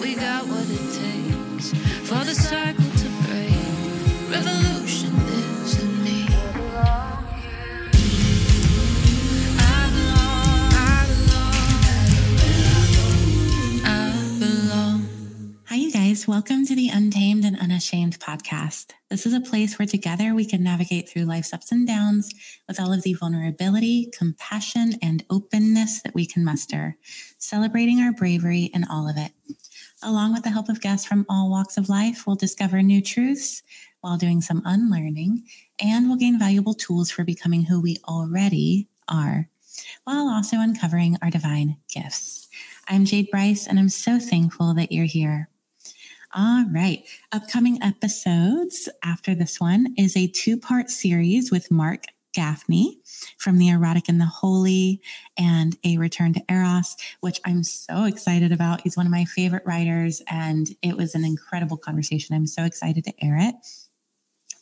we got what it takes for the cycle to break. Revolution lives in guys. Welcome to the Untamed and Unashamed podcast. This is a place where together we can navigate through life's ups and downs with all of the vulnerability, compassion, and openness that we can muster, celebrating our bravery in all of it. Along with the help of guests from all walks of life, we'll discover new truths while doing some unlearning, and we'll gain valuable tools for becoming who we already are, while also uncovering our divine gifts. I'm Jade Bryce, and I'm so thankful that you're here. All right. Upcoming episodes after this one is a two part series with Marc Gafni from The Erotic and the Holy and A Return to Eros, which I'm so excited about. He's one of my favorite writers, and it was an incredible conversation. I'm so excited to air it.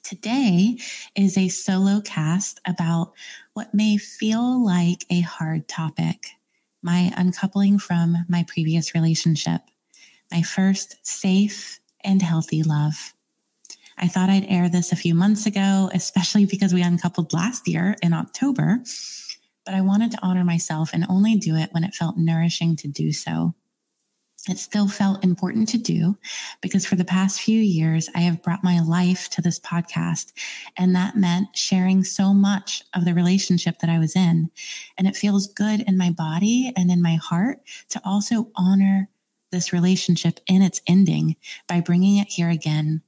Today is a solo cast about what may feel like a hard topic my uncoupling from my previous relationship my first safe and healthy love. I thought I'd air this a few months ago, especially because we uncoupled last year in October, but I wanted to honor myself and only do it when it felt nourishing to do so. It still felt important to do because for the past few years, I have brought my life to this podcast. And that meant sharing so much of the relationship that I was in. And it feels good in my body and in my heart to also honor this relationship in its ending by bringing it here again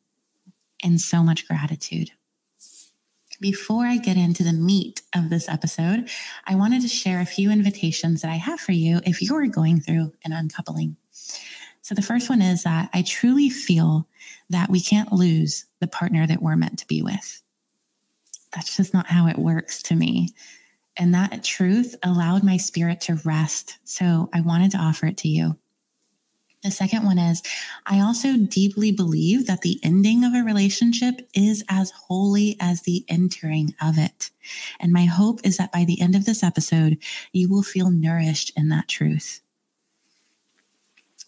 in so much gratitude. Before I get into the meat of this episode, I wanted to share a few invitations that I have for you if you're going through an uncoupling. So, the first one is that I truly feel that we can't lose the partner that we're meant to be with. That's just not how it works to me. And that truth allowed my spirit to rest. So, I wanted to offer it to you. The second one is I also deeply believe that the ending of a relationship is as holy as the entering of it. And my hope is that by the end of this episode, you will feel nourished in that truth.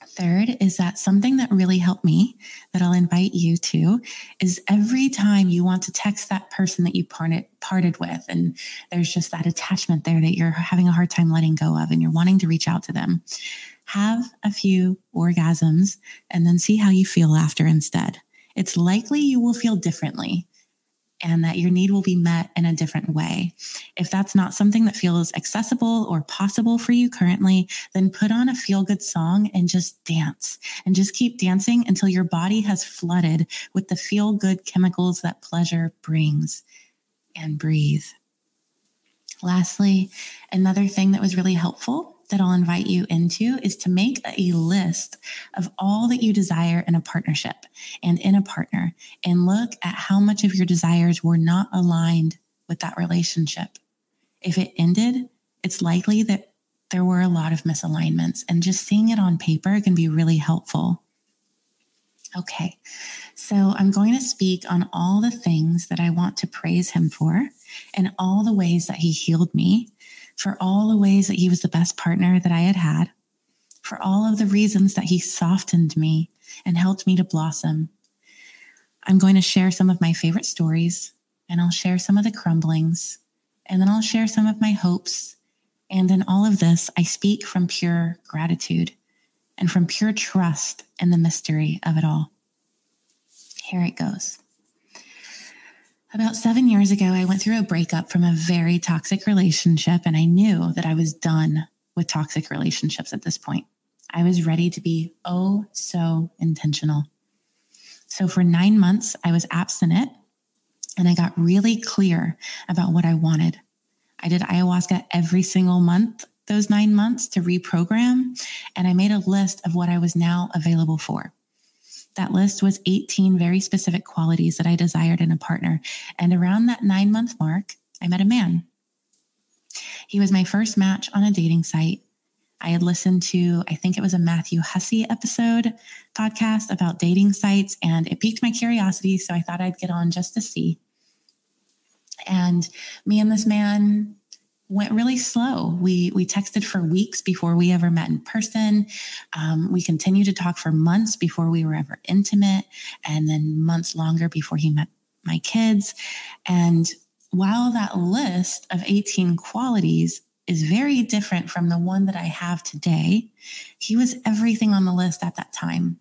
Third is that something that really helped me that I'll invite you to is every time you want to text that person that you parted, parted with, and there's just that attachment there that you're having a hard time letting go of, and you're wanting to reach out to them, have a few orgasms and then see how you feel after instead. It's likely you will feel differently and that your need will be met in a different way. If that's not something that feels accessible or possible for you currently, then put on a feel good song and just dance and just keep dancing until your body has flooded with the feel good chemicals that pleasure brings and breathe. Lastly, another thing that was really helpful that I'll invite you into is to make a list of all that you desire in a partnership and in a partner and look at how much of your desires were not aligned with that relationship. If it ended, it's likely that there were a lot of misalignments, and just seeing it on paper can be really helpful. Okay, so I'm going to speak on all the things that I want to praise him for and all the ways that he healed me for all the ways that he was the best partner that I had had, for all of the reasons that he softened me and helped me to blossom. I'm going to share some of my favorite stories, and I'll share some of the crumblings, and then I'll share some of my hopes. And in all of this, I speak from pure gratitude and from pure trust in the mystery of it all. Here it goes. About seven years ago, I went through a breakup from a very toxic relationship, and I knew that I was done with toxic relationships at this point. I was ready to be oh so intentional. So for nine months, I was abstinent and I got really clear about what I wanted. I did ayahuasca every single month, those nine months to reprogram, and I made a list of what I was now available for. That list was 18 very specific qualities that I desired in a partner. And around that nine month mark, I met a man. He was my first match on a dating site. I had listened to, I think it was a Matthew Hussey episode podcast about dating sites, and it piqued my curiosity. So I thought I'd get on just to see. And me and this man went really slow. We we texted for weeks before we ever met in person. Um, we continued to talk for months before we were ever intimate, and then months longer before he met my kids. And while that list of 18 qualities is very different from the one that I have today, he was everything on the list at that time.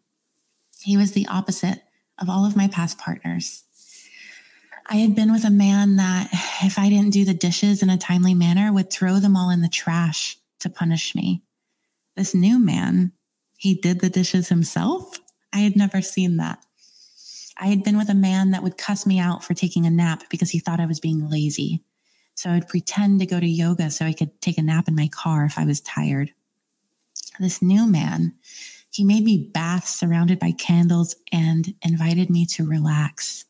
He was the opposite of all of my past partners. I had been with a man that, if I didn't do the dishes in a timely manner, would throw them all in the trash to punish me. This new man, he did the dishes himself. I had never seen that. I had been with a man that would cuss me out for taking a nap because he thought I was being lazy. So I would pretend to go to yoga so I could take a nap in my car if I was tired. This new man, he made me baths surrounded by candles and invited me to relax.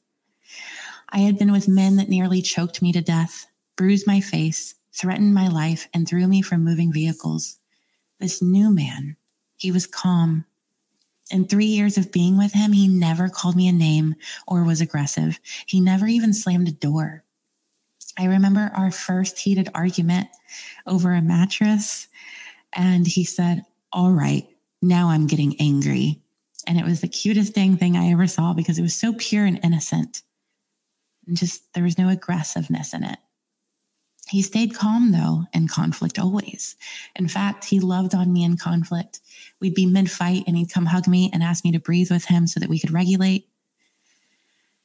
I had been with men that nearly choked me to death, bruised my face, threatened my life, and threw me from moving vehicles. This new man, he was calm. In three years of being with him, he never called me a name or was aggressive. He never even slammed a door. I remember our first heated argument over a mattress, and he said, All right, now I'm getting angry. And it was the cutest dang thing I ever saw because it was so pure and innocent. And just there was no aggressiveness in it. He stayed calm though in conflict always. In fact, he loved on me in conflict. We'd be mid fight and he'd come hug me and ask me to breathe with him so that we could regulate.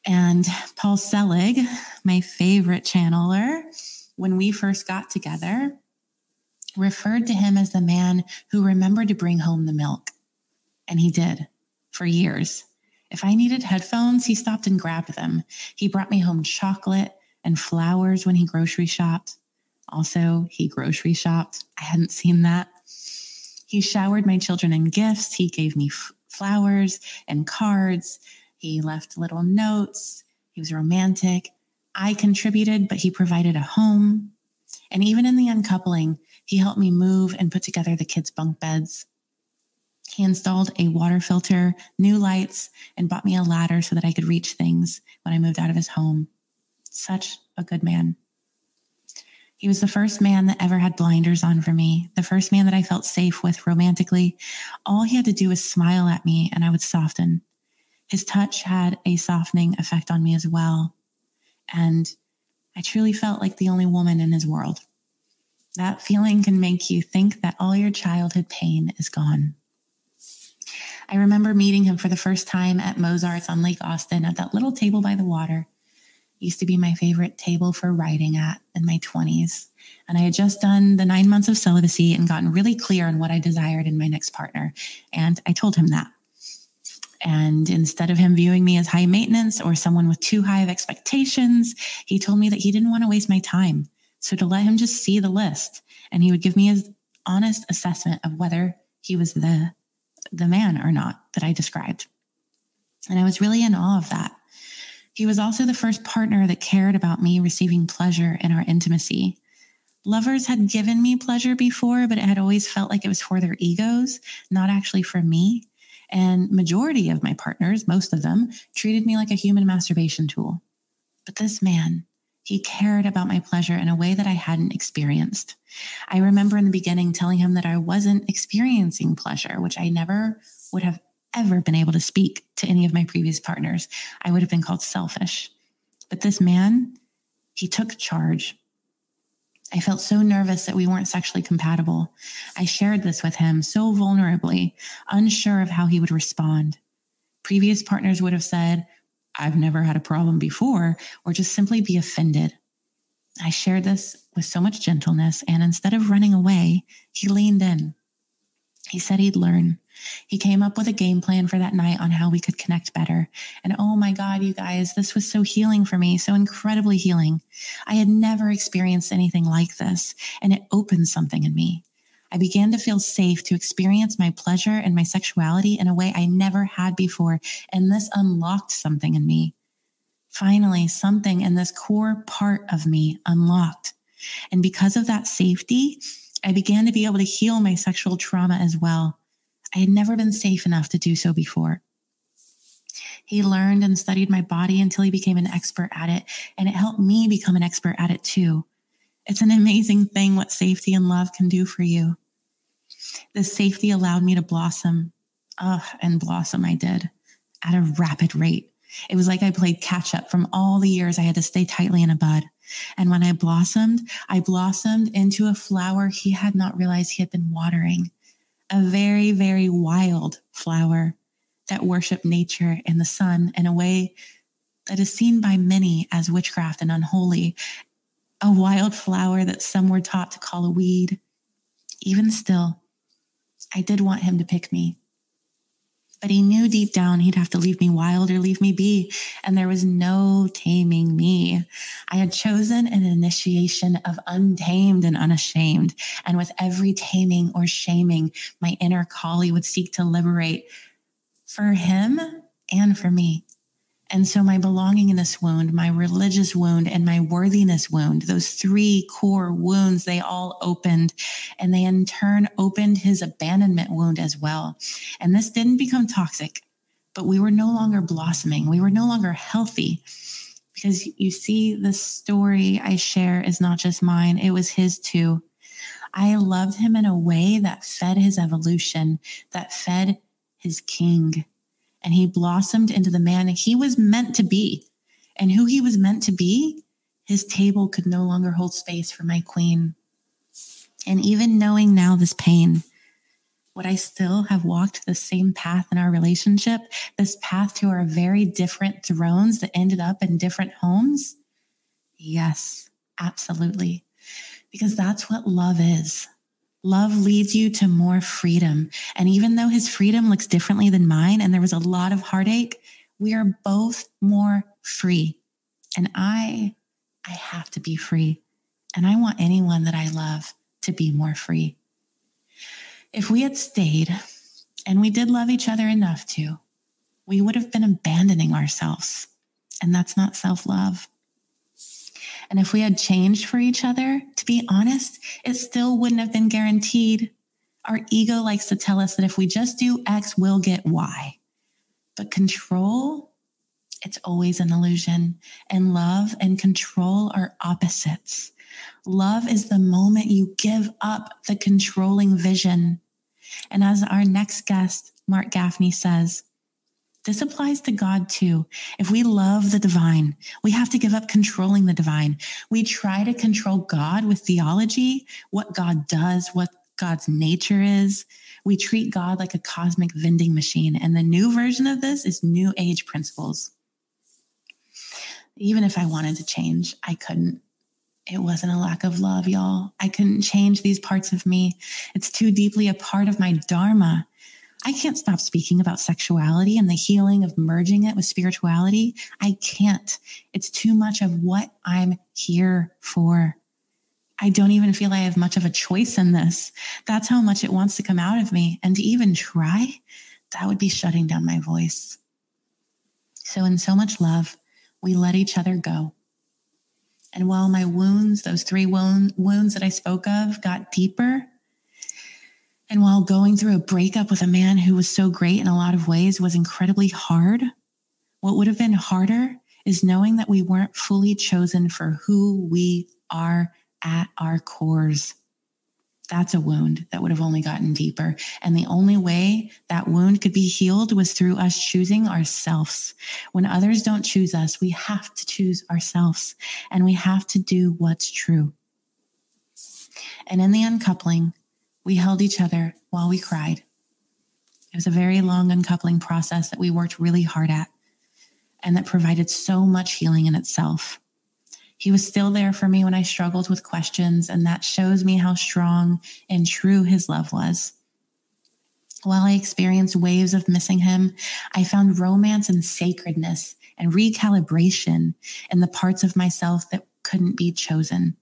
And Paul Selig, my favorite channeler, when we first got together, referred to him as the man who remembered to bring home the milk. And he did for years. If I needed headphones, he stopped and grabbed them. He brought me home chocolate and flowers when he grocery shopped. Also, he grocery shopped. I hadn't seen that. He showered my children in gifts. He gave me f- flowers and cards. He left little notes. He was romantic. I contributed, but he provided a home. And even in the uncoupling, he helped me move and put together the kids' bunk beds. He installed a water filter, new lights, and bought me a ladder so that I could reach things when I moved out of his home. Such a good man. He was the first man that ever had blinders on for me, the first man that I felt safe with romantically. All he had to do was smile at me and I would soften. His touch had a softening effect on me as well. And I truly felt like the only woman in his world. That feeling can make you think that all your childhood pain is gone. I remember meeting him for the first time at Mozart's on Lake Austin at that little table by the water. It used to be my favorite table for writing at in my 20s. And I had just done the nine months of celibacy and gotten really clear on what I desired in my next partner. And I told him that. And instead of him viewing me as high maintenance or someone with too high of expectations, he told me that he didn't want to waste my time. So to let him just see the list and he would give me his honest assessment of whether he was the the man or not that I described. And I was really in awe of that. He was also the first partner that cared about me receiving pleasure in our intimacy. Lovers had given me pleasure before, but it had always felt like it was for their egos, not actually for me. And majority of my partners, most of them, treated me like a human masturbation tool. But this man, he cared about my pleasure in a way that I hadn't experienced. I remember in the beginning telling him that I wasn't experiencing pleasure, which I never would have ever been able to speak to any of my previous partners. I would have been called selfish. But this man, he took charge. I felt so nervous that we weren't sexually compatible. I shared this with him so vulnerably, unsure of how he would respond. Previous partners would have said, I've never had a problem before, or just simply be offended. I shared this with so much gentleness, and instead of running away, he leaned in. He said he'd learn. He came up with a game plan for that night on how we could connect better. And oh my God, you guys, this was so healing for me, so incredibly healing. I had never experienced anything like this, and it opened something in me. I began to feel safe to experience my pleasure and my sexuality in a way I never had before. And this unlocked something in me. Finally, something in this core part of me unlocked. And because of that safety, I began to be able to heal my sexual trauma as well. I had never been safe enough to do so before. He learned and studied my body until he became an expert at it, and it helped me become an expert at it too. It's an amazing thing what safety and love can do for you. The safety allowed me to blossom. Oh, and blossom I did at a rapid rate. It was like I played catch up from all the years I had to stay tightly in a bud. And when I blossomed, I blossomed into a flower he had not realized he had been watering. A very, very wild flower that worshiped nature and the sun in a way that is seen by many as witchcraft and unholy. A wild flower that some were taught to call a weed. Even still, I did want him to pick me. But he knew deep down he'd have to leave me wild or leave me be. And there was no taming me. I had chosen an initiation of untamed and unashamed. And with every taming or shaming, my inner Kali would seek to liberate for him and for me. And so my belonging in this wound, my religious wound, and my worthiness wound, those three core wounds, they all opened and they in turn opened his abandonment wound as well. And this didn't become toxic, but we were no longer blossoming. We were no longer healthy because you see, the story I share is not just mine, it was his too. I loved him in a way that fed his evolution, that fed his king and he blossomed into the man he was meant to be. And who he was meant to be, his table could no longer hold space for my queen. And even knowing now this pain, would I still have walked the same path in our relationship, this path to our very different thrones that ended up in different homes? Yes, absolutely. Because that's what love is. Love leads you to more freedom. And even though his freedom looks differently than mine, and there was a lot of heartache, we are both more free. And I, I have to be free. And I want anyone that I love to be more free. If we had stayed, and we did love each other enough to, we would have been abandoning ourselves. And that's not self love. And if we had changed for each other, to be honest, it still wouldn't have been guaranteed. Our ego likes to tell us that if we just do X, we'll get Y. But control, it's always an illusion. And love and control are opposites. Love is the moment you give up the controlling vision. And as our next guest, Marc Gafni says, this applies to God too. If we love the divine, we have to give up controlling the divine. We try to control God with theology, what God does, what God's nature is. We treat God like a cosmic vending machine. And the new version of this is new age principles. Even if I wanted to change, I couldn't. It wasn't a lack of love, y'all. I couldn't change these parts of me. It's too deeply a part of my dharma I can't stop speaking about sexuality and the healing of merging it with spirituality. I can't. It's too much of what I'm here for. I don't even feel I have much of a choice in this. That's how much it wants to come out of me. And to even try, that would be shutting down my voice. So, in so much love, we let each other go. And while my wounds, those three wound, wounds that I spoke of, got deeper, and while going through a breakup with a man who was so great in a lot of ways was incredibly hard, what would have been harder is knowing that we weren't fully chosen for who we are at our cores. That's a wound that would have only gotten deeper. And the only way that wound could be healed was through us choosing ourselves. When others don't choose us, we have to choose ourselves and we have to do what's true. And in the uncoupling, we held each other while we cried. It was a very long uncoupling process that we worked really hard at and that provided so much healing in itself. He was still there for me when I struggled with questions, and that shows me how strong and true his love was. While I experienced waves of missing him, I found romance and sacredness and recalibration in the parts of myself that couldn't be chosen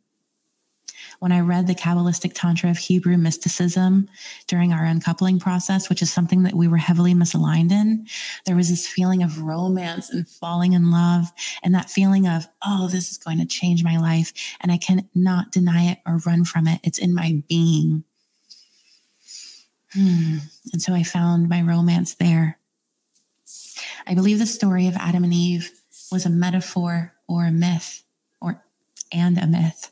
when I read the Kabbalistic Tantra of Hebrew mysticism during our uncoupling process, which is something that we were heavily misaligned in, there was this feeling of romance and falling in love, and that feeling of, oh, this is going to change my life. And I cannot deny it or run from it. It's in my being. Hmm. And so I found my romance there. I believe the story of Adam and Eve was a metaphor or a myth and a myth.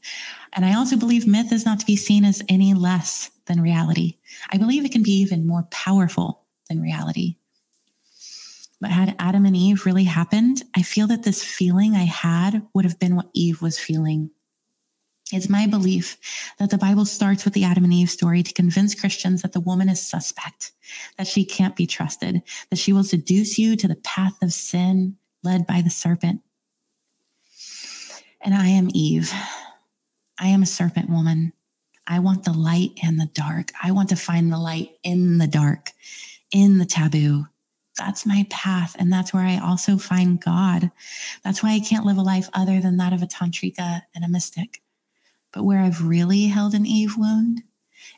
And I also believe myth is not to be seen as any less than reality. I believe it can be even more powerful than reality. But had Adam and Eve really happened, I feel that this feeling I had would have been what Eve was feeling. It's my belief that the Bible starts with the Adam and Eve story to convince Christians that the woman is suspect, that she can't be trusted, that she will seduce you to the path of sin led by the serpent. And I am Eve. I am a serpent woman. I want the light and the dark. I want to find the light in the dark, in the taboo, that's my path. And that's where I also find God. That's why I can't live a life other than that of a tantrika and a mystic. But where I've really held an Eve wound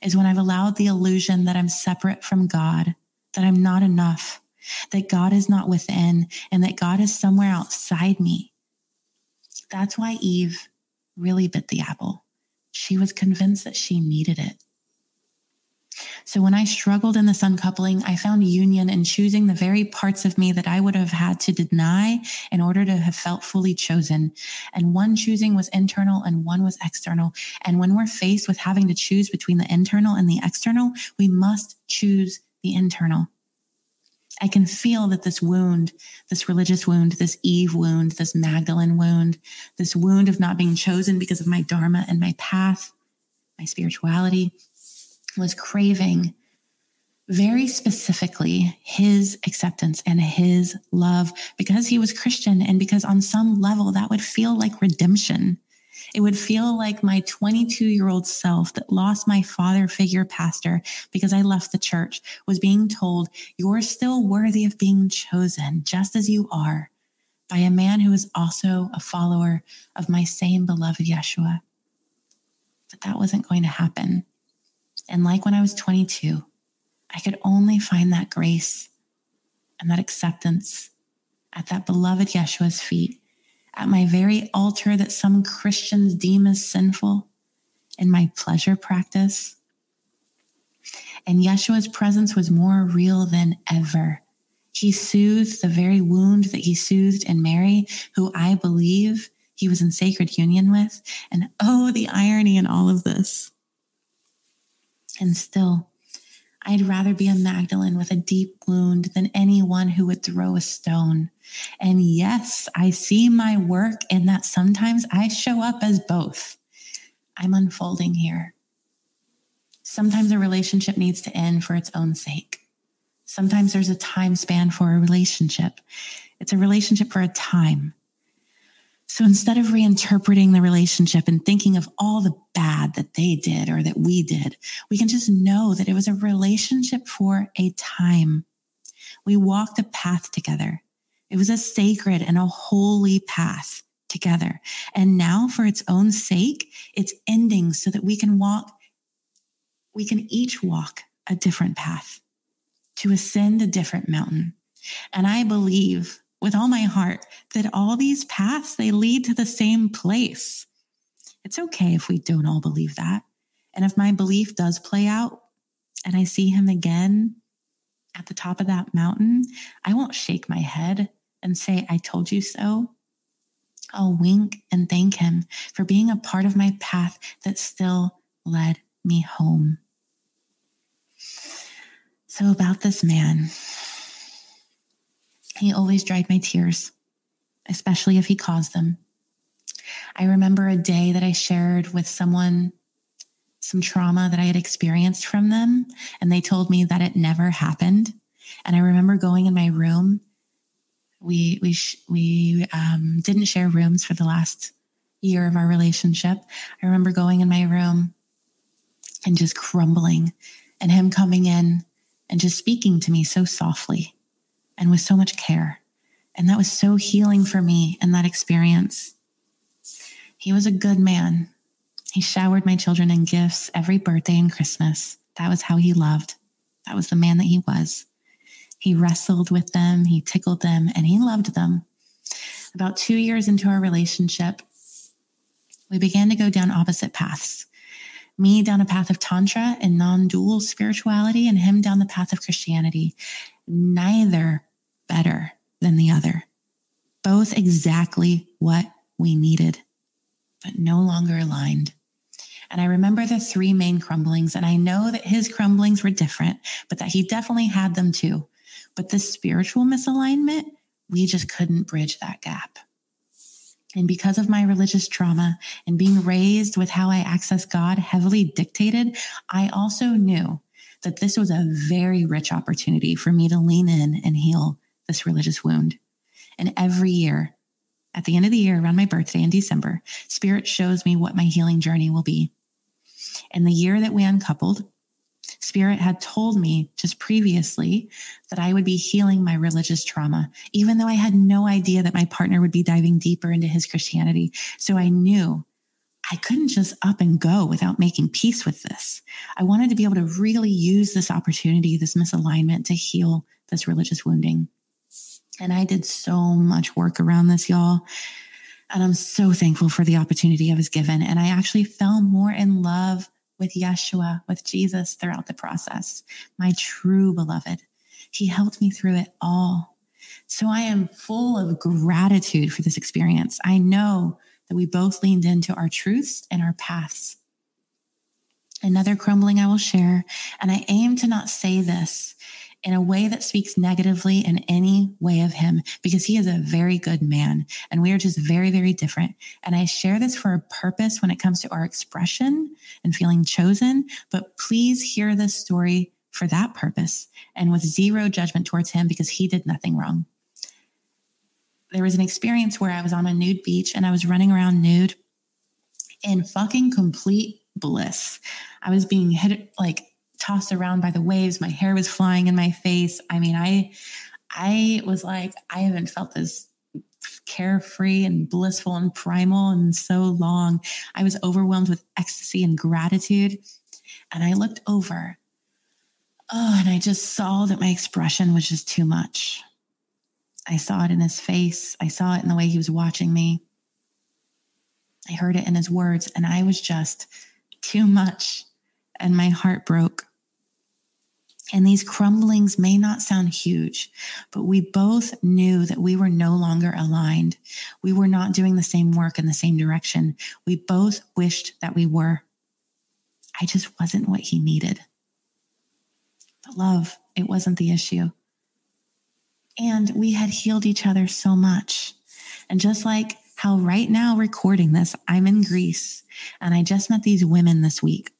is when I've allowed the illusion that I'm separate from God, that I'm not enough, that God is not within, and that God is somewhere outside me. That's why Eve really bit the apple. She was convinced that she needed it. So when I struggled in this uncoupling, I found union in choosing the very parts of me that I would have had to deny in order to have felt fully chosen. And one choosing was internal and one was external. And when we're faced with having to choose between the internal and the external, we must choose the internal. I can feel that this wound, this religious wound, this Eve wound, this Magdalene wound, this wound of not being chosen because of my Dharma and my path, my spirituality, was craving very specifically his acceptance and his love because he was Christian and because on some level that would feel like redemption. It would feel like my 22 year old self that lost my father figure pastor because I left the church was being told, You're still worthy of being chosen just as you are by a man who is also a follower of my same beloved Yeshua. But that wasn't going to happen. And like when I was 22, I could only find that grace and that acceptance at that beloved Yeshua's feet, at my very altar that some Christians deem as sinful, in my pleasure practice. And Yeshua's presence was more real than ever. He soothed the very wound that he soothed in Mary, who I believe he was in sacred union with. And oh, the irony in all of this. And still, I'd rather be a Magdalene with a deep wound than anyone who would throw a stone. And yes, I see my work in that sometimes I show up as both. I'm unfolding here. Sometimes a relationship needs to end for its own sake. Sometimes there's a time span for a relationship. It's a relationship for a time. So instead of reinterpreting the relationship and thinking of all the bad that they did or that we did, we can just know that it was a relationship for a time. We walked a path together. It was a sacred and a holy path together. And now, for its own sake, it's ending so that we can walk, we can each walk a different path to ascend a different mountain. And I believe with all my heart that all these paths, they lead to the same place. It's okay if we don't all believe that. And if my belief does play out and I see him again at the top of that mountain, I won't shake my head and say, I told you so. I'll wink and thank him for being a part of my path that still led me home. So, about this man, he always dried my tears, especially if he caused them. I remember a day that I shared with someone some trauma that I had experienced from them, and they told me that it never happened. And I remember going in my room. We we sh- we um, didn't share rooms for the last year of our relationship. I remember going in my room and just crumbling, and him coming in and just speaking to me so softly and with so much care. And that was so healing for me in that experience. He was a good man. He showered my children in gifts every birthday and Christmas. That was how he loved. That was the man that he was. He wrestled with them, he tickled them, and he loved them. About two years into our relationship, we began to go down opposite paths. Me down a path of Tantra and non dual spirituality, and him down the path of Christianity neither better than the other, both exactly what we needed. but no longer aligned. And I remember the three main crumblings, and I know that his crumblings were different, but that he definitely had them too. But the spiritual misalignment, we just couldn't bridge that gap. And because of my religious trauma and being raised with how I access God heavily dictated, I also knew that this was a very rich opportunity for me to lean in and heal this religious wound. And every year, at the end of the year, around my birthday in December, Spirit shows me what my healing journey will be. And the year that we uncoupled, Spirit had told me just previously that I would be healing my religious trauma, even though I had no idea that my partner would be diving deeper into his Christianity. So I knew I couldn't just up and go without making peace with this. I wanted to be able to really use this opportunity, this misalignment to heal this religious wounding. And I did so much work around this, y'all. And I'm so thankful for the opportunity I was given. And I actually fell more in love with Yeshua, with Jesus throughout the process, my true beloved. He helped me through it all. So I am full of gratitude for this experience. I know that we both leaned into our truths and our paths. Another crumbling I will share, and I aim to not say this in a way that speaks negatively in any way of him because he is a very good man and we are just very, very different. And I share this for a purpose when it comes to our expression and feeling chosen. But please hear this story for that purpose and with zero judgment towards him because he did nothing wrong. There was an experience where I was on a nude beach and I was running around nude in fucking complete bliss. I was being hit like tossed around by the waves. My hair was flying in my face. I mean, I I was like, I haven't felt this carefree and blissful and primal in so long. I was overwhelmed with ecstasy and gratitude. And I looked over. Oh, and I just saw that my expression was just too much. I saw it in his face. I saw it in the way he was watching me. I heard it in his words, and I was just too much. And my heart broke. And these crumblings may not sound huge, but we both knew that we were no longer aligned. We were not doing the same work in the same direction. We both wished that we were. I just wasn't what he needed. But love, it wasn't the issue. And we had healed each other so much. And just like how right now recording this, I'm in Greece and I just met these women this week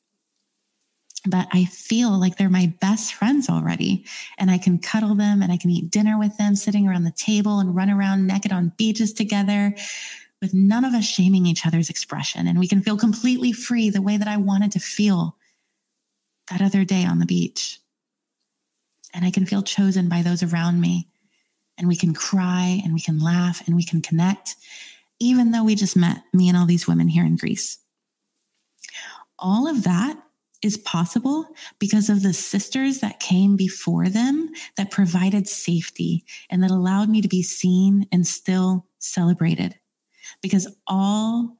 but I feel like they're my best friends already. And I can cuddle them and I can eat dinner with them, sitting around the table and run around naked on beaches together with none of us shaming each other's expression. And we can feel completely free the way that I wanted to feel that other day on the beach. And I can feel chosen by those around me. And we can cry and we can laugh and we can connect, even though we just met me and all these women here in Greece. All of that is possible because of the sisters that came before them that provided safety and that allowed me to be seen and still celebrated. Because all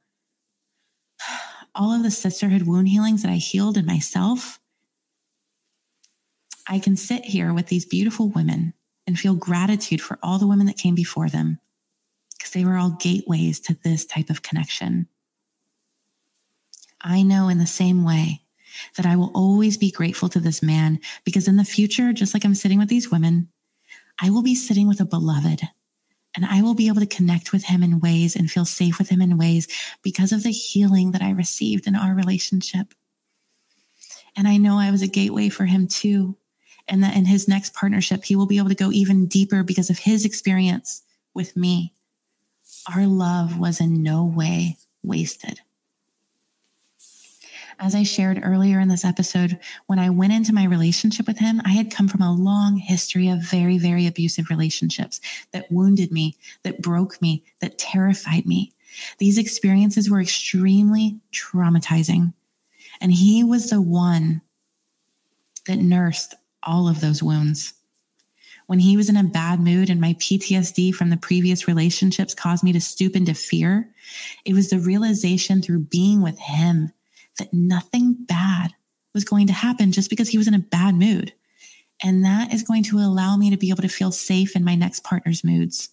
all of the sisterhood wound healings that I healed in myself, I can sit here with these beautiful women and feel gratitude for all the women that came before them because they were all gateways to this type of connection. I know in the same way that I will always be grateful to this man because in the future, just like I'm sitting with these women, I will be sitting with a beloved and I will be able to connect with him in ways and feel safe with him in ways because of the healing that I received in our relationship. And I know I was a gateway for him too. And that in his next partnership, he will be able to go even deeper because of his experience with me. Our love was in no way wasted. As I shared earlier in this episode, when I went into my relationship with him, I had come from a long history of very, very abusive relationships that wounded me, that broke me, that terrified me. These experiences were extremely traumatizing. And he was the one that nursed all of those wounds. When he was in a bad mood and my PTSD from the previous relationships caused me to stoop into fear, it was the realization through being with him that nothing bad was going to happen just because he was in a bad mood. And that is going to allow me to be able to feel safe in my next partner's moods.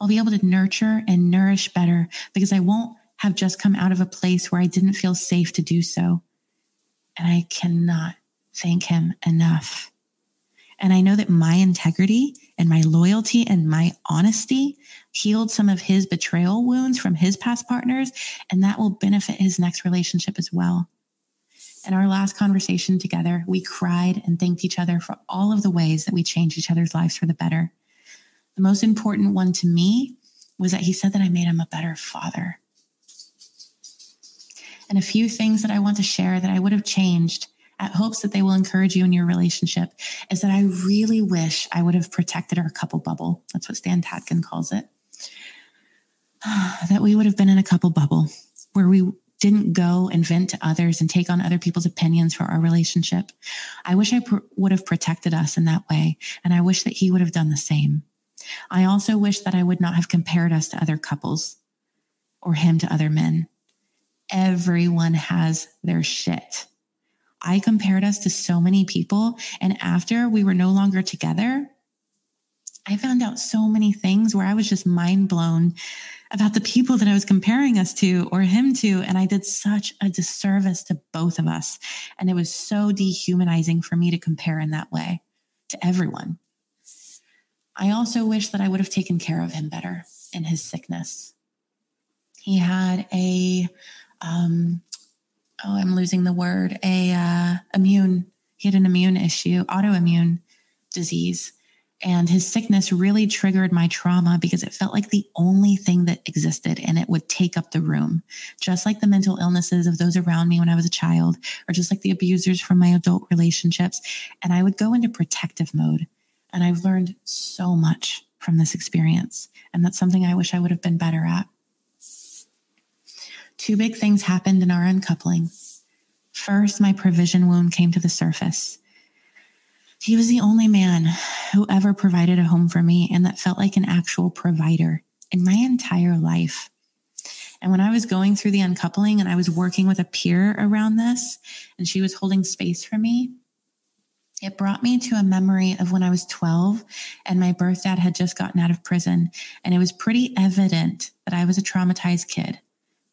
I'll be able to nurture and nourish better because I won't have just come out of a place where I didn't feel safe to do so. And I cannot thank him enough. And I know that my integrity and my loyalty and my honesty healed some of his betrayal wounds from his past partners, and that will benefit his next relationship as well. In our last conversation together, we cried and thanked each other for all of the ways that we changed each other's lives for the better. The most important one to me was that he said that I made him a better father. And a few things that I want to share that I would have changed at hopes that they will encourage you in your relationship is that I really wish I would have protected our couple bubble. That's what Stan Tatkin calls it. that we would have been in a couple bubble where we didn't go and vent to others and take on other people's opinions for our relationship. I wish I pr- would have protected us in that way. And I wish that he would have done the same. I also wish that I would not have compared us to other couples or him to other men. Everyone has their shit. I compared us to so many people. And after we were no longer together, I found out so many things where I was just mind blown about the people that I was comparing us to or him to. And I did such a disservice to both of us. And it was so dehumanizing for me to compare in that way to everyone. I also wish that I would have taken care of him better in his sickness. He had a um, oh, I'm losing the word, a uh, immune, he had an immune issue, autoimmune disease. And his sickness really triggered my trauma because it felt like the only thing that existed and it would take up the room. Just like the mental illnesses of those around me when I was a child, or just like the abusers from my adult relationships. And I would go into protective mode. And I've learned so much from this experience. And that's something I wish I would have been better at two big things happened in our uncoupling. First, my provision wound came to the surface. He was the only man who ever provided a home for me and that felt like an actual provider in my entire life. And when I was going through the uncoupling and I was working with a peer around this and she was holding space for me, it brought me to a memory of when I was 12 and my birth dad had just gotten out of prison. And it was pretty evident that I was a traumatized kid.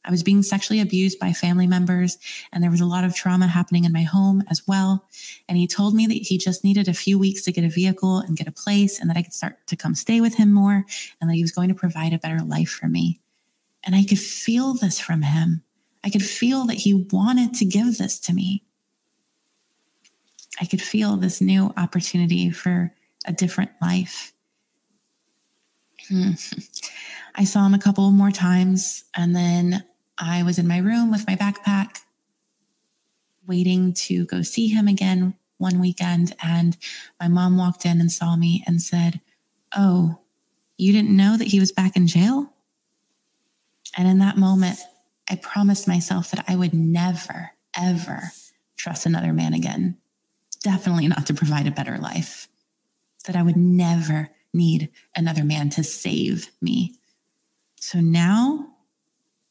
I was being sexually abused by family members, and there was a lot of trauma happening in my home as well. And he told me that he just needed a few weeks to get a vehicle and get a place, and that I could start to come stay with him more, and that he was going to provide a better life for me. And I could feel this from him. I could feel that he wanted to give this to me. I could feel this new opportunity for a different life. Hmm. I saw him a couple more times and then I was in my room with my backpack, waiting to go see him again one weekend. And my mom walked in and saw me and said, Oh, you didn't know that he was back in jail? And in that moment, I promised myself that I would never, ever trust another man again. Definitely not to provide a better life. That I would never need another man to save me. So now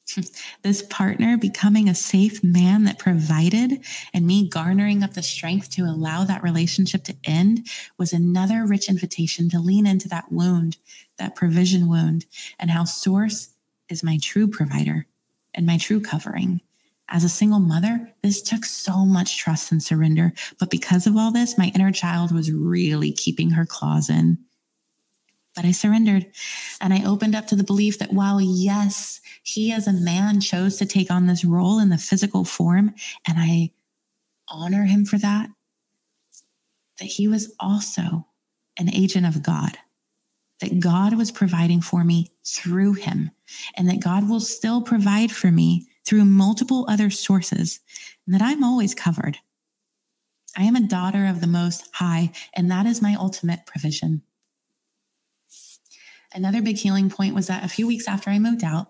this partner becoming a safe man that provided and me garnering up the strength to allow that relationship to end was another rich invitation to lean into that wound, that provision wound, and how Source is my true provider and my true covering. As a single mother, this took so much trust and surrender. But because of all this, my inner child was really keeping her claws in. But I surrendered and I opened up to the belief that while, yes, he as a man chose to take on this role in the physical form, and I honor him for that, that he was also an agent of God, that God was providing for me through him, and that God will still provide for me through multiple other sources, and that I'm always covered. I am a daughter of the Most High, and that is my ultimate provision. Another big healing point was that a few weeks after I moved out,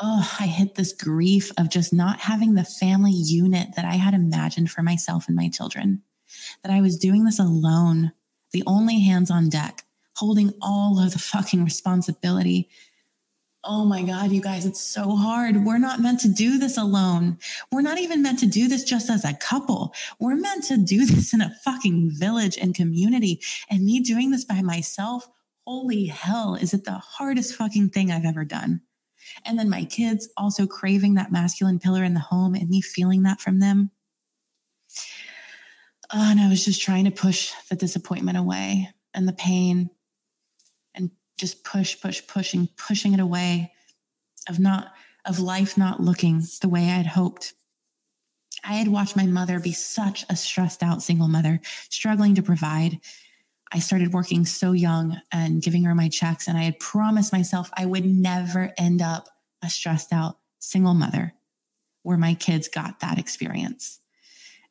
oh, I hit this grief of just not having the family unit that I had imagined for myself and my children. That I was doing this alone, the only hands on deck, holding all of the fucking responsibility. Oh my God, you guys, it's so hard. We're not meant to do this alone. We're not even meant to do this just as a couple. We're meant to do this in a fucking village and community. And me doing this by myself holy hell, is it the hardest fucking thing I've ever done? And then my kids also craving that masculine pillar in the home and me feeling that from them. Uh, and I was just trying to push the disappointment away and the pain and just push, push, pushing, pushing it away of not, of life not looking the way I had hoped. I had watched my mother be such a stressed out single mother, struggling to provide. I started working so young and giving her my checks, and I had promised myself I would never end up a stressed out single mother where my kids got that experience.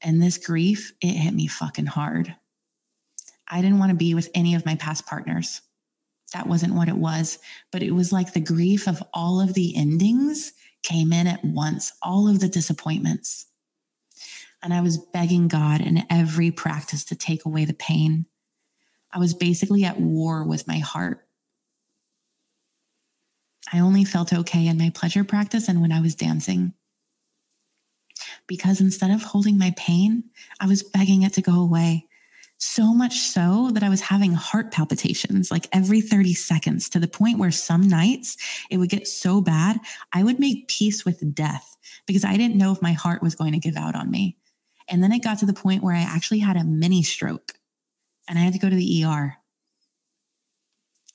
And this grief, it hit me fucking hard. I didn't want to be with any of my past partners. That wasn't what it was, but it was like the grief of all of the endings came in at once, all of the disappointments. And I was begging God in every practice to take away the pain. I was basically at war with my heart. I only felt okay in my pleasure practice and when I was dancing. Because instead of holding my pain, I was begging it to go away. So much so that I was having heart palpitations like every 30 seconds to the point where some nights it would get so bad, I would make peace with death because I didn't know if my heart was going to give out on me. And then it got to the point where I actually had a mini stroke and I had to go to the ER.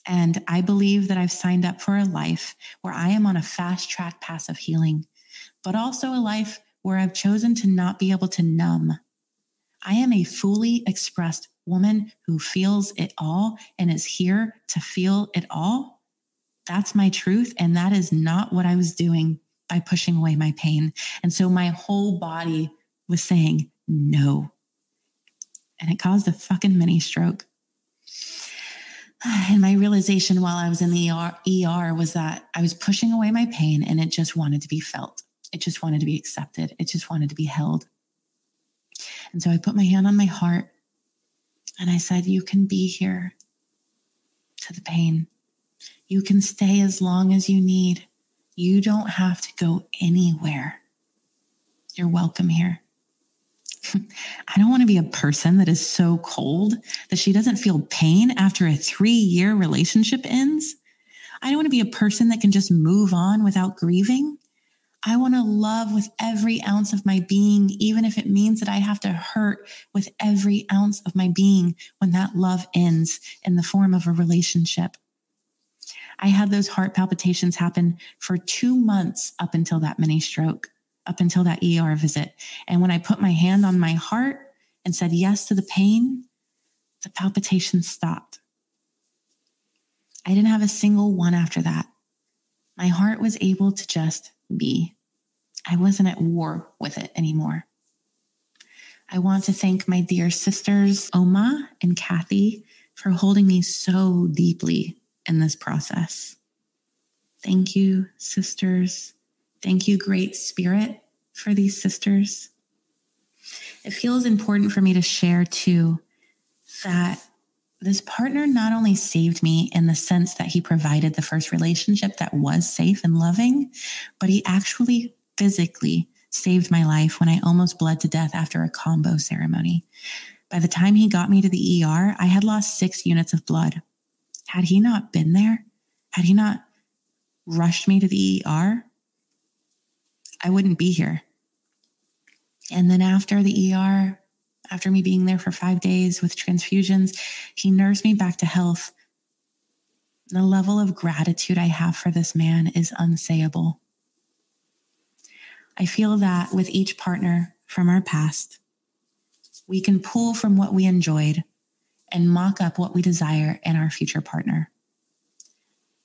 And I believe that I've signed up for a life where I am on a fast track path of healing, but also a life where I've chosen to not be able to numb. I am a fully expressed woman who feels it all and is here to feel it all. That's my truth. And that is not what I was doing by pushing away my pain. And so my whole body was saying no. And it caused a fucking mini stroke. And my realization while I was in the ER, ER was that I was pushing away my pain and it just wanted to be felt. It just wanted to be accepted. It just wanted to be held. And so I put my hand on my heart and I said, You can be here to the pain. You can stay as long as you need. You don't have to go anywhere. You're welcome here. I don't want to be a person that is so cold that she doesn't feel pain after a three year relationship ends. I don't want to be a person that can just move on without grieving. I want to love with every ounce of my being, even if it means that I have to hurt with every ounce of my being when that love ends in the form of a relationship. I had those heart palpitations happen for two months up until that mini stroke up until that ER visit. And when I put my hand on my heart and said yes to the pain, the palpitations stopped. I didn't have a single one after that. My heart was able to just be. I wasn't at war with it anymore. I want to thank my dear sisters, Oma and Kathy, for holding me so deeply in this process. Thank you, sisters. Thank you, Great Spirit, for these sisters. It feels important for me to share too that this partner not only saved me in the sense that he provided the first relationship that was safe and loving, but he actually physically saved my life when I almost bled to death after a Kambo ceremony. By the time he got me to the ER, I had lost six units of blood. Had he not been there, had he not rushed me to the ER, I wouldn't be here. And then after the ER, after me being there for five days with transfusions, he nursed me back to health. The level of gratitude I have for this man is unsayable. I feel that with each partner from our past, we can pull from what we enjoyed and mock up what we desire in our future partner.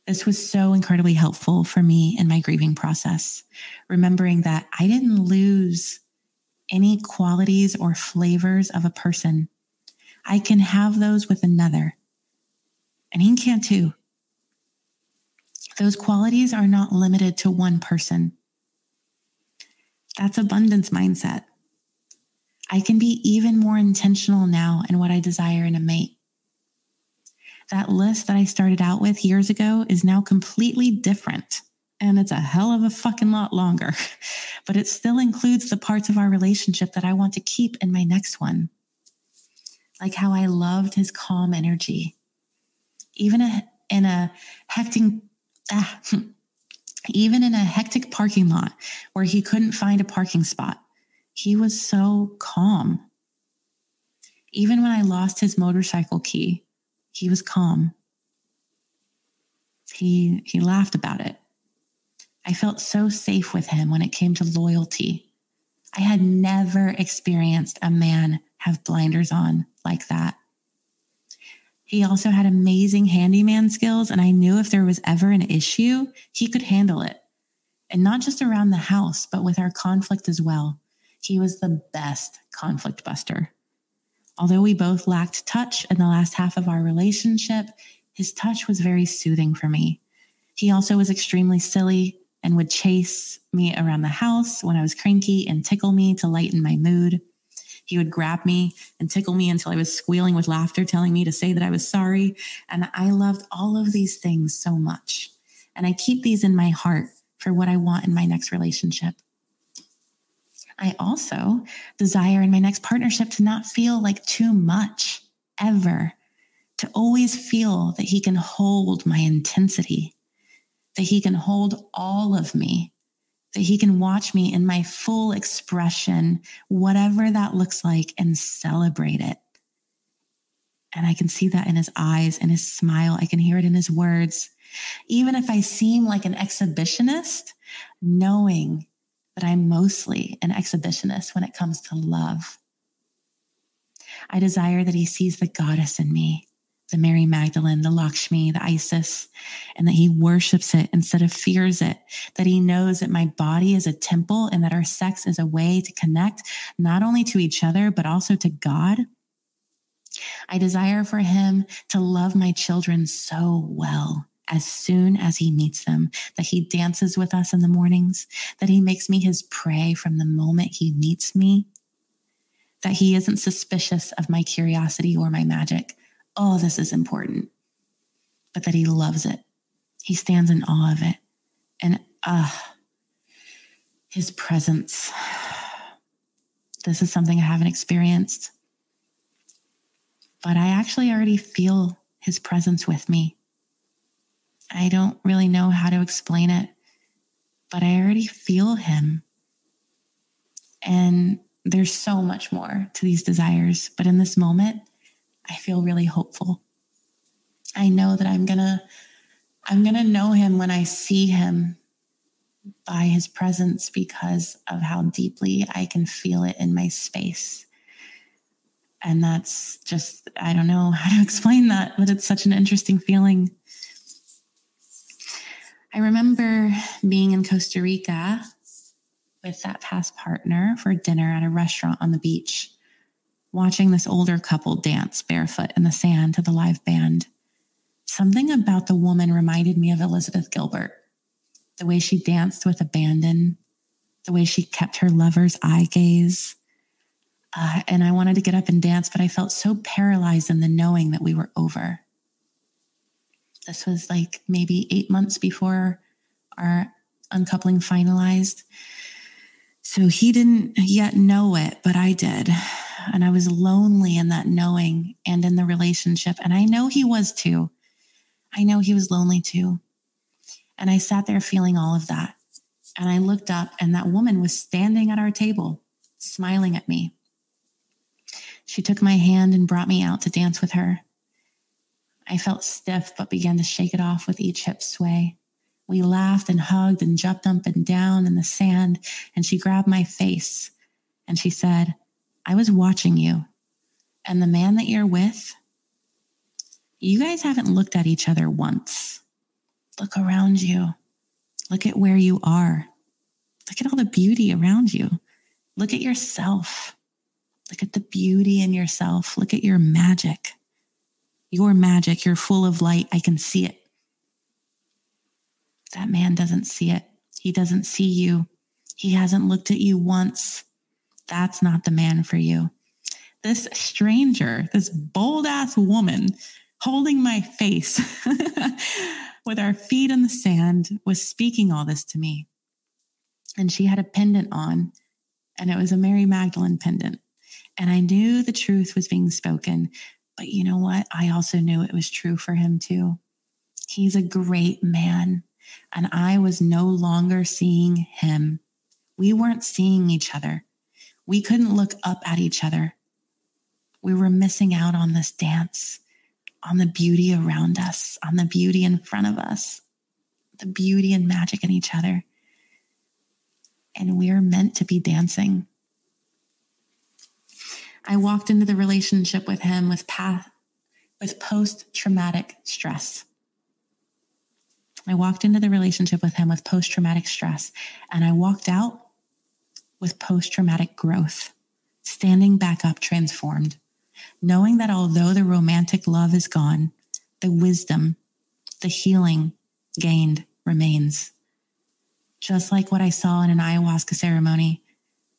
This was so incredibly helpful for me in my grieving process, remembering that I didn't lose any qualities or flavors of a person. I can have those with another, and he can too. Those qualities are not limited to one person. That's abundance mindset. I can be even more intentional now in what I desire in a mate. That list that I started out with years ago is now completely different. And it's a hell of a fucking lot longer, but it still includes the parts of our relationship that I want to keep in my next one. Like how I loved his calm energy. Even a, in a hectic, ah, Even in a hectic parking lot where he couldn't find a parking spot, he was so calm. Even when I lost his motorcycle key, he was calm. He, he laughed about it. I felt so safe with him when it came to loyalty. I had never experienced a man have blinders on like that. He also had amazing handyman skills, and I knew if there was ever an issue, he could handle it. And not just around the house, but with our conflict as well. He was the best conflict buster. Although we both lacked touch in the last half of our relationship, his touch was very soothing for me. He also was extremely silly and would chase me around the house when I was cranky and tickle me to lighten my mood. He would grab me and tickle me until I was squealing with laughter, telling me to say that I was sorry. And I loved all of these things so much. And I keep these in my heart for what I want in my next relationship. I also desire in my next partnership to not feel like too much ever, to always feel that he can hold my intensity, that he can hold all of me, that he can watch me in my full expression, whatever that looks like, and celebrate it. And I can see that in his eyes and his smile. I can hear it in his words. Even if I seem like an exhibitionist, knowing that I'm mostly an exhibitionist when it comes to love. I desire that he sees the goddess in me, the Mary Magdalene, the Lakshmi, the Isis, and that he worships it instead of fears it, that he knows that my body is a temple and that our sex is a way to connect not only to each other, but also to God. I desire for him to love my children so well as soon as he meets them, that he dances with us in the mornings, that he makes me his prey from the moment he meets me, that he isn't suspicious of my curiosity or my magic. Oh, this is important, but that he loves it. He stands in awe of it. And ah, uh, his presence. This is something I haven't experienced, but I actually already feel his presence with me I don't really know how to explain it, but I already feel him. And there's so much more to these desires. But in this moment, I feel really hopeful. I know that I'm going to I'm going to know him when I see him by his presence because of how deeply I can feel it in my space. And that's just, I don't know how to explain that, but it's such an interesting feeling. I remember being in Costa Rica with that past partner for dinner at a restaurant on the beach, watching this older couple dance barefoot in the sand to the live band. Something about the woman reminded me of Elizabeth Gilbert. The way she danced with abandon, the way she kept her lover's eye gaze. Uh, and I wanted to get up and dance, but I felt so paralyzed in the knowing that we were over. This was like maybe eight months before our uncoupling finalized. So he didn't yet know it, but I did. And I was lonely in that knowing and in the relationship. And I know he was too. I know he was lonely too. And I sat there feeling all of that. And I looked up, and that woman was standing at our table, smiling at me. She took my hand and brought me out to dance with her. I felt stiff, but began to shake it off with each hip sway. We laughed and hugged and jumped up and down in the sand, and she grabbed my face and she said, I was watching you. And the man that you're with, you guys haven't looked at each other once. Look around you. Look at where you are. Look at all the beauty around you. Look at yourself. Look at the beauty in yourself. Look at your magic. Your magic, you're full of light. I can see it. That man doesn't see it. He doesn't see you. He hasn't looked at you once. That's not the man for you. This stranger, this bold ass woman holding my face with our feet in the sand was speaking all this to me. And she had a pendant on, and it was a Mary Magdalene pendant. And I knew the truth was being spoken but you know what? I also knew it was true for him too. He's a great man. and I was no longer seeing him. We weren't seeing each other. We couldn't look up at each other. We were missing out on this dance, on the beauty around us, on the beauty in front of us, the beauty and magic in each other. And we are meant to be dancing. I walked into the relationship with him with path with post traumatic stress. I walked into the relationship with him with post traumatic stress, and I walked out with post traumatic growth, standing back up transformed, knowing that although the romantic love is gone, the wisdom, the healing gained remains. Just like what I saw in an ayahuasca ceremony,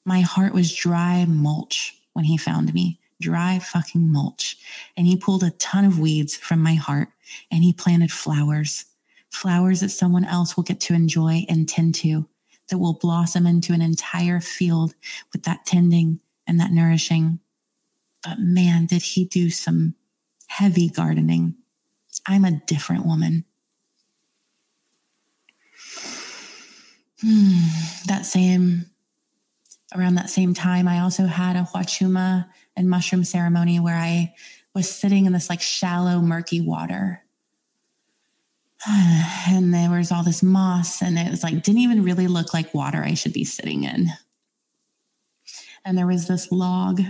my heart was dry mulch when he found me dry fucking mulch. And he pulled a ton of weeds from my heart and he planted flowers, flowers that someone else will get to enjoy and tend to, that will blossom into an entire field with that tending and that nourishing. But man, did he do some heavy gardening. I'm a different woman. Hmm, that same, around that same time, I also had a Huachuma and mushroom ceremony where I was sitting in this like shallow, murky water. And there was all this moss, and it was like, didn't even really look like water I should be sitting in. And there was this log,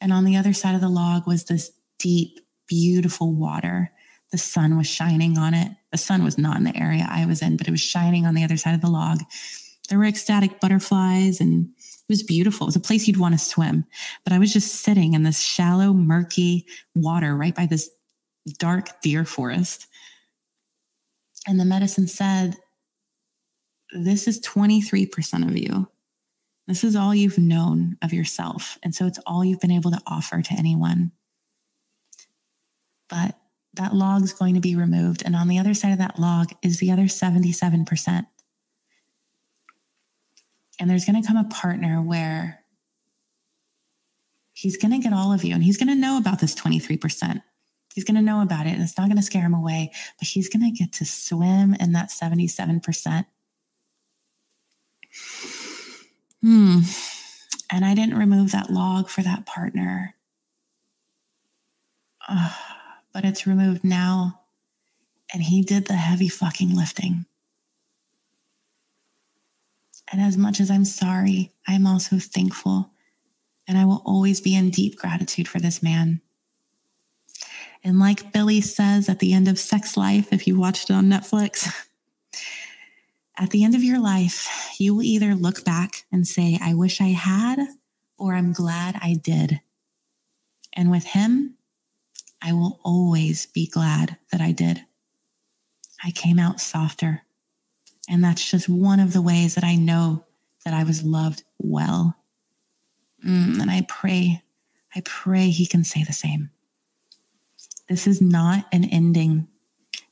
and on the other side of the log was this deep, beautiful water. The sun was shining on it. The sun was not in the area I was in, but it was shining on the other side of the log. There were ecstatic butterflies and it was beautiful. It was a place you'd want to swim. But I was just sitting in this shallow, murky water right by this dark deer forest. And the medicine said, This is 23% of you. This is all you've known of yourself. And so it's all you've been able to offer to anyone. But that log's going to be removed. And on the other side of that log is the other 77%. And there's going to come a partner where he's going to get all of you and he's going to know about this 23%. He's going to know about it and it's not going to scare him away, but he's going to get to swim in that 77%. Hmm. And I didn't remove that log for that partner. Uh, but it's removed now. And he did the heavy fucking lifting. And as much as I'm sorry, I'm also thankful. And I will always be in deep gratitude for this man. And like Billie says at the end of Sex Life, if you watched it on Netflix, at the end of your life, you will either look back and say, I wish I had, or I'm glad I did. And with him, I will always be glad that I did. I came out softer. And that's just one of the ways that I know that I was loved well. Mm, and I pray, I pray he can say the same. This is not an ending.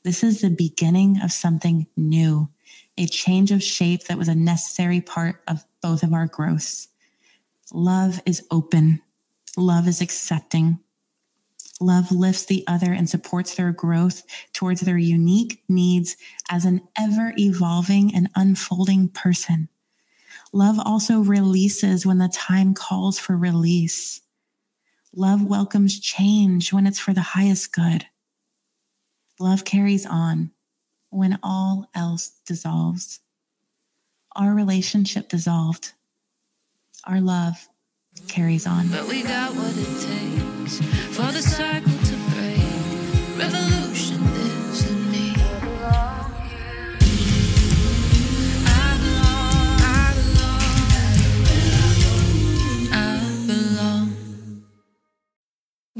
This is the beginning of something new, a change of shape that was a necessary part of both of our growths. Love is open, love is accepting, Love lifts the other and supports their growth towards their unique needs as an ever evolving and unfolding person. Love also releases when the time calls for release. Love welcomes change when it's for the highest good. Love carries on when all else dissolves. Our relationship dissolved. Our love carries on. But we got what it takes Revolution